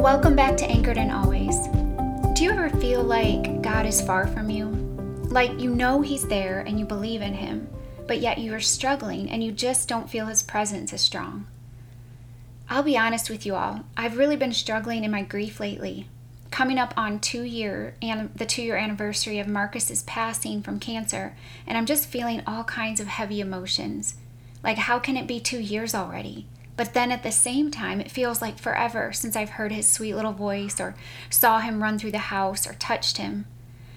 Welcome back to Anchored in Always. Do you ever feel like God is far from you? Like you know He's there and you believe in Him, but yet you are struggling and you just don't feel His presence as strong? I'll be honest with you all, I've really been struggling in my grief lately. Coming up on two year and the two year anniversary of Marcus's passing from cancer, and I'm just feeling all kinds of heavy emotions. Like, how can it be two years already? But then at the same time, it feels like forever since I've heard his sweet little voice or saw him run through the house or touched him.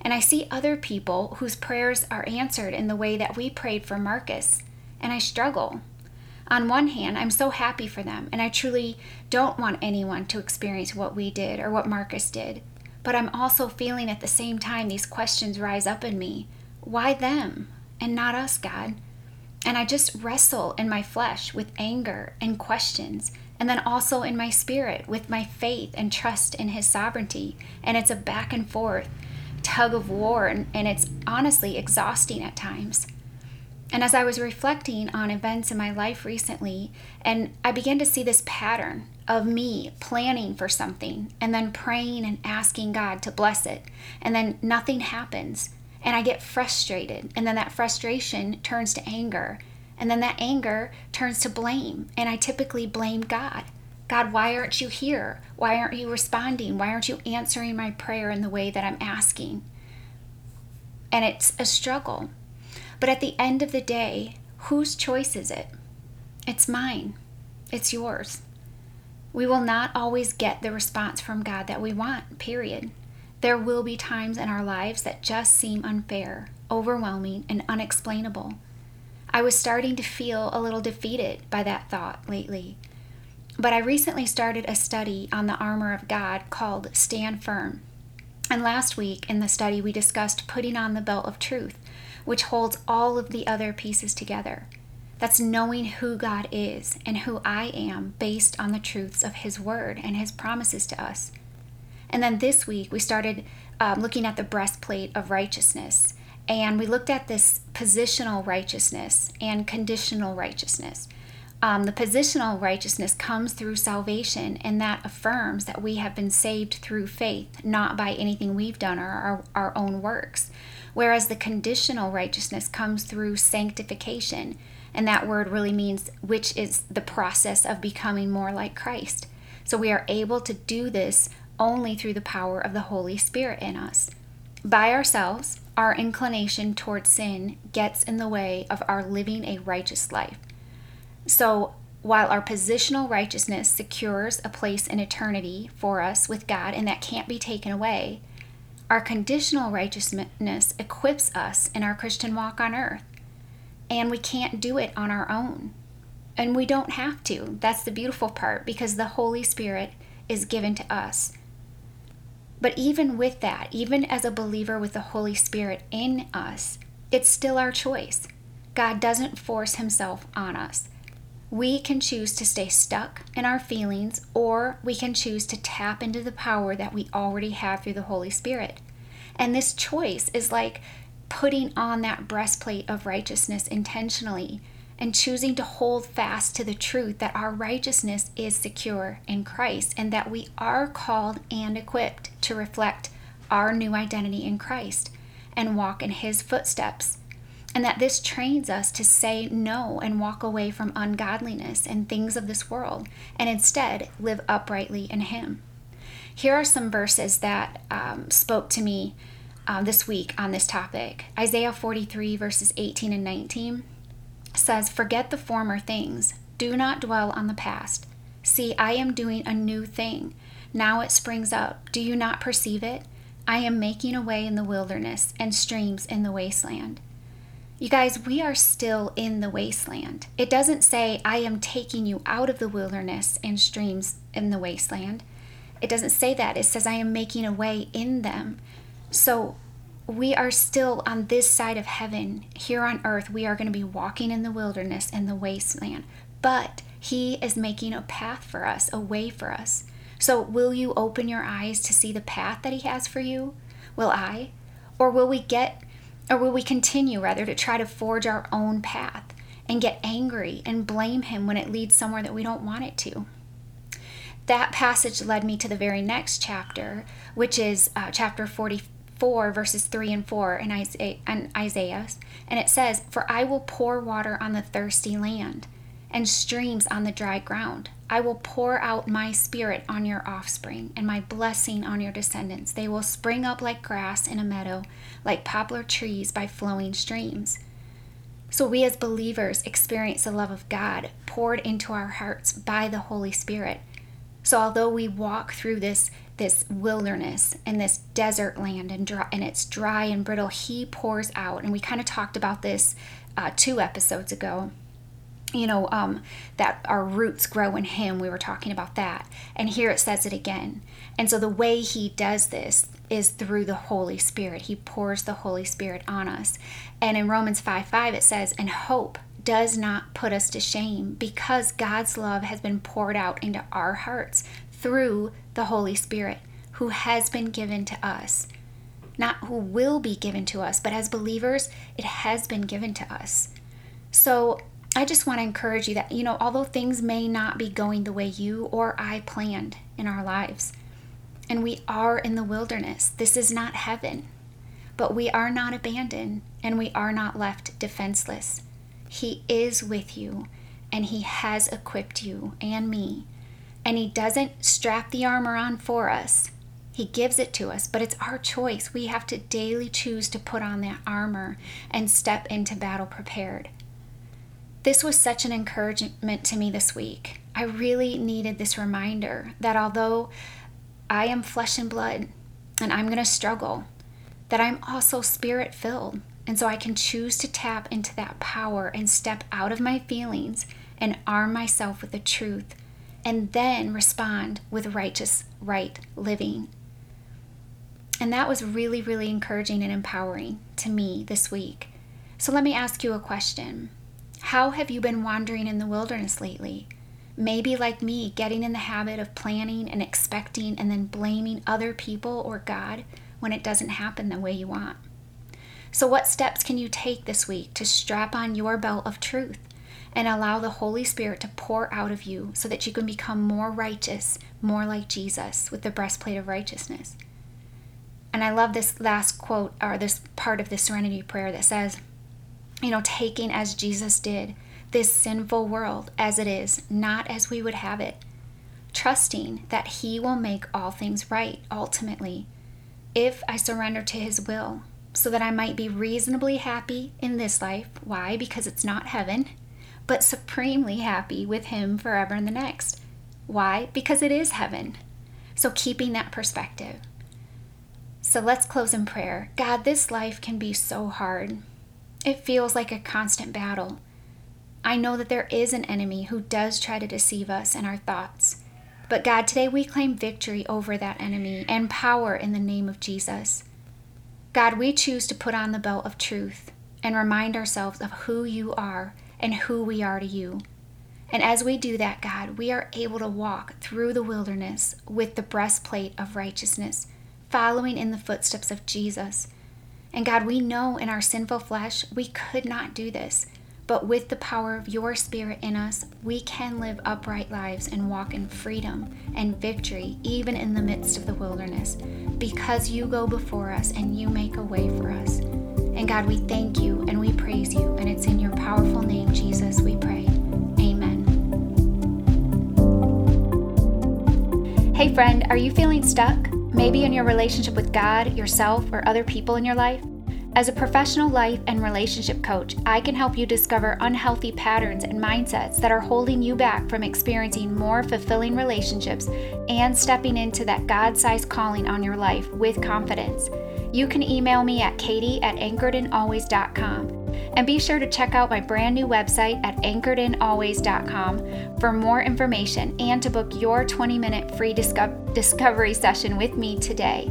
And I see other people whose prayers are answered in the way that we prayed for Marcus, and I struggle. On one hand, I'm so happy for them, and I truly don't want anyone to experience what we did or what Marcus did. But I'm also feeling at the same time these questions rise up in me why them and not us, God? And I just wrestle in my flesh with anger and questions, and then also in my spirit with my faith and trust in His sovereignty. And it's a back and forth tug of war, and, and it's honestly exhausting at times. And as I was reflecting on events in my life recently, and I began to see this pattern of me planning for something and then praying and asking God to bless it, and then nothing happens and I get frustrated. And then that frustration turns to anger. And then that anger turns to blame. And I typically blame God. God, why aren't you here? Why aren't you responding? Why aren't you answering my prayer in the way that I'm asking? And it's a struggle. But at the end of the day, whose choice is it? It's mine. It's yours. We will not always get the response from God that we want, period. There will be times in our lives that just seem unfair, overwhelming, and unexplainable. I was starting to feel a little defeated by that thought lately. But I recently started a study on the armor of God called Stand Firm. And last week in the study, we discussed putting on the belt of truth, which holds all of the other pieces together. That's knowing who God is and who I am based on the truths of His Word and His promises to us. And then this week, we started um, looking at the breastplate of righteousness. And we looked at this positional righteousness and conditional righteousness. Um, the positional righteousness comes through salvation, and that affirms that we have been saved through faith, not by anything we've done or our, our own works. Whereas the conditional righteousness comes through sanctification, and that word really means which is the process of becoming more like Christ. So we are able to do this only through the power of the Holy Spirit in us. By ourselves, our inclination towards sin gets in the way of our living a righteous life. So, while our positional righteousness secures a place in eternity for us with God and that can't be taken away, our conditional righteousness equips us in our Christian walk on earth. And we can't do it on our own. And we don't have to. That's the beautiful part because the Holy Spirit is given to us. But even with that, even as a believer with the Holy Spirit in us, it's still our choice. God doesn't force himself on us. We can choose to stay stuck in our feelings, or we can choose to tap into the power that we already have through the Holy Spirit. And this choice is like putting on that breastplate of righteousness intentionally and choosing to hold fast to the truth that our righteousness is secure in Christ and that we are called and equipped to reflect our new identity in Christ and walk in His footsteps. And that this trains us to say no and walk away from ungodliness and things of this world and instead live uprightly in Him. Here are some verses that um, spoke to me uh, this week on this topic Isaiah 43, verses 18 and 19 says, Forget the former things, do not dwell on the past. See, I am doing a new thing. Now it springs up. Do you not perceive it? I am making a way in the wilderness and streams in the wasteland. You guys, we are still in the wasteland. It doesn't say, I am taking you out of the wilderness and streams in the wasteland. It doesn't say that. It says, I am making a way in them. So we are still on this side of heaven. Here on earth, we are going to be walking in the wilderness and the wasteland. But He is making a path for us, a way for us. So, will you open your eyes to see the path that He has for you? Will I? Or will we get, or will we continue rather to try to forge our own path and get angry and blame Him when it leads somewhere that we don't want it to? That passage led me to the very next chapter, which is uh, chapter 44, verses 3 and 4 in Isaiah, in Isaiah. And it says, For I will pour water on the thirsty land and streams on the dry ground. I will pour out my spirit on your offspring and my blessing on your descendants. They will spring up like grass in a meadow, like poplar trees by flowing streams. So, we as believers experience the love of God poured into our hearts by the Holy Spirit. So, although we walk through this this wilderness and this desert land and dry, and it's dry and brittle, He pours out, and we kind of talked about this uh, two episodes ago you know, um, that our roots grow in Him. We were talking about that. And here it says it again. And so the way He does this is through the Holy Spirit. He pours the Holy Spirit on us. And in Romans 5 5, it says, And hope does not put us to shame because God's love has been poured out into our hearts through the Holy Spirit who has been given to us. Not who will be given to us, but as believers, it has been given to us. So I just want to encourage you that, you know, although things may not be going the way you or I planned in our lives, and we are in the wilderness, this is not heaven, but we are not abandoned and we are not left defenseless. He is with you and He has equipped you and me. And He doesn't strap the armor on for us, He gives it to us, but it's our choice. We have to daily choose to put on that armor and step into battle prepared. This was such an encouragement to me this week. I really needed this reminder that although I am flesh and blood and I'm going to struggle, that I'm also spirit filled. And so I can choose to tap into that power and step out of my feelings and arm myself with the truth and then respond with righteous, right living. And that was really, really encouraging and empowering to me this week. So let me ask you a question. How have you been wandering in the wilderness lately? Maybe, like me, getting in the habit of planning and expecting and then blaming other people or God when it doesn't happen the way you want. So, what steps can you take this week to strap on your belt of truth and allow the Holy Spirit to pour out of you so that you can become more righteous, more like Jesus with the breastplate of righteousness? And I love this last quote or this part of the serenity prayer that says, you know, taking as Jesus did this sinful world as it is, not as we would have it, trusting that He will make all things right ultimately if I surrender to His will, so that I might be reasonably happy in this life. Why? Because it's not heaven, but supremely happy with Him forever in the next. Why? Because it is heaven. So, keeping that perspective. So, let's close in prayer. God, this life can be so hard. It feels like a constant battle. I know that there is an enemy who does try to deceive us and our thoughts. But God, today we claim victory over that enemy and power in the name of Jesus. God, we choose to put on the belt of truth and remind ourselves of who you are and who we are to you. And as we do that, God, we are able to walk through the wilderness with the breastplate of righteousness, following in the footsteps of Jesus and God, we know in our sinful flesh we could not do this. But with the power of your Spirit in us, we can live upright lives and walk in freedom and victory, even in the midst of the wilderness, because you go before us and you make a way for us. And God, we thank you and we praise you. And it's in your powerful name, Jesus, we pray. Amen. Hey, friend, are you feeling stuck? Maybe in your relationship with God, yourself, or other people in your life? As a professional life and relationship coach, I can help you discover unhealthy patterns and mindsets that are holding you back from experiencing more fulfilling relationships and stepping into that God sized calling on your life with confidence. You can email me at katie at anchoredinalways.com. And be sure to check out my brand new website at anchoredinalways.com for more information and to book your 20 minute free discovery session with me today.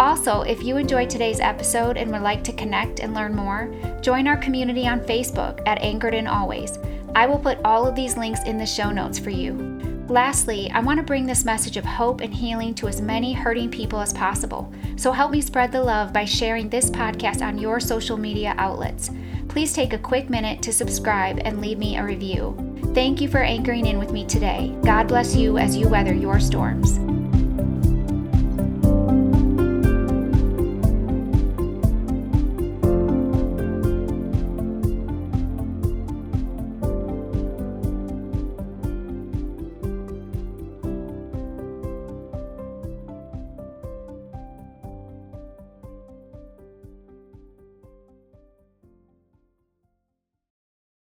Also, if you enjoyed today's episode and would like to connect and learn more, join our community on Facebook at Anchored in Always. I will put all of these links in the show notes for you. Lastly, I want to bring this message of hope and healing to as many hurting people as possible. So help me spread the love by sharing this podcast on your social media outlets. Please take a quick minute to subscribe and leave me a review. Thank you for anchoring in with me today. God bless you as you weather your storms.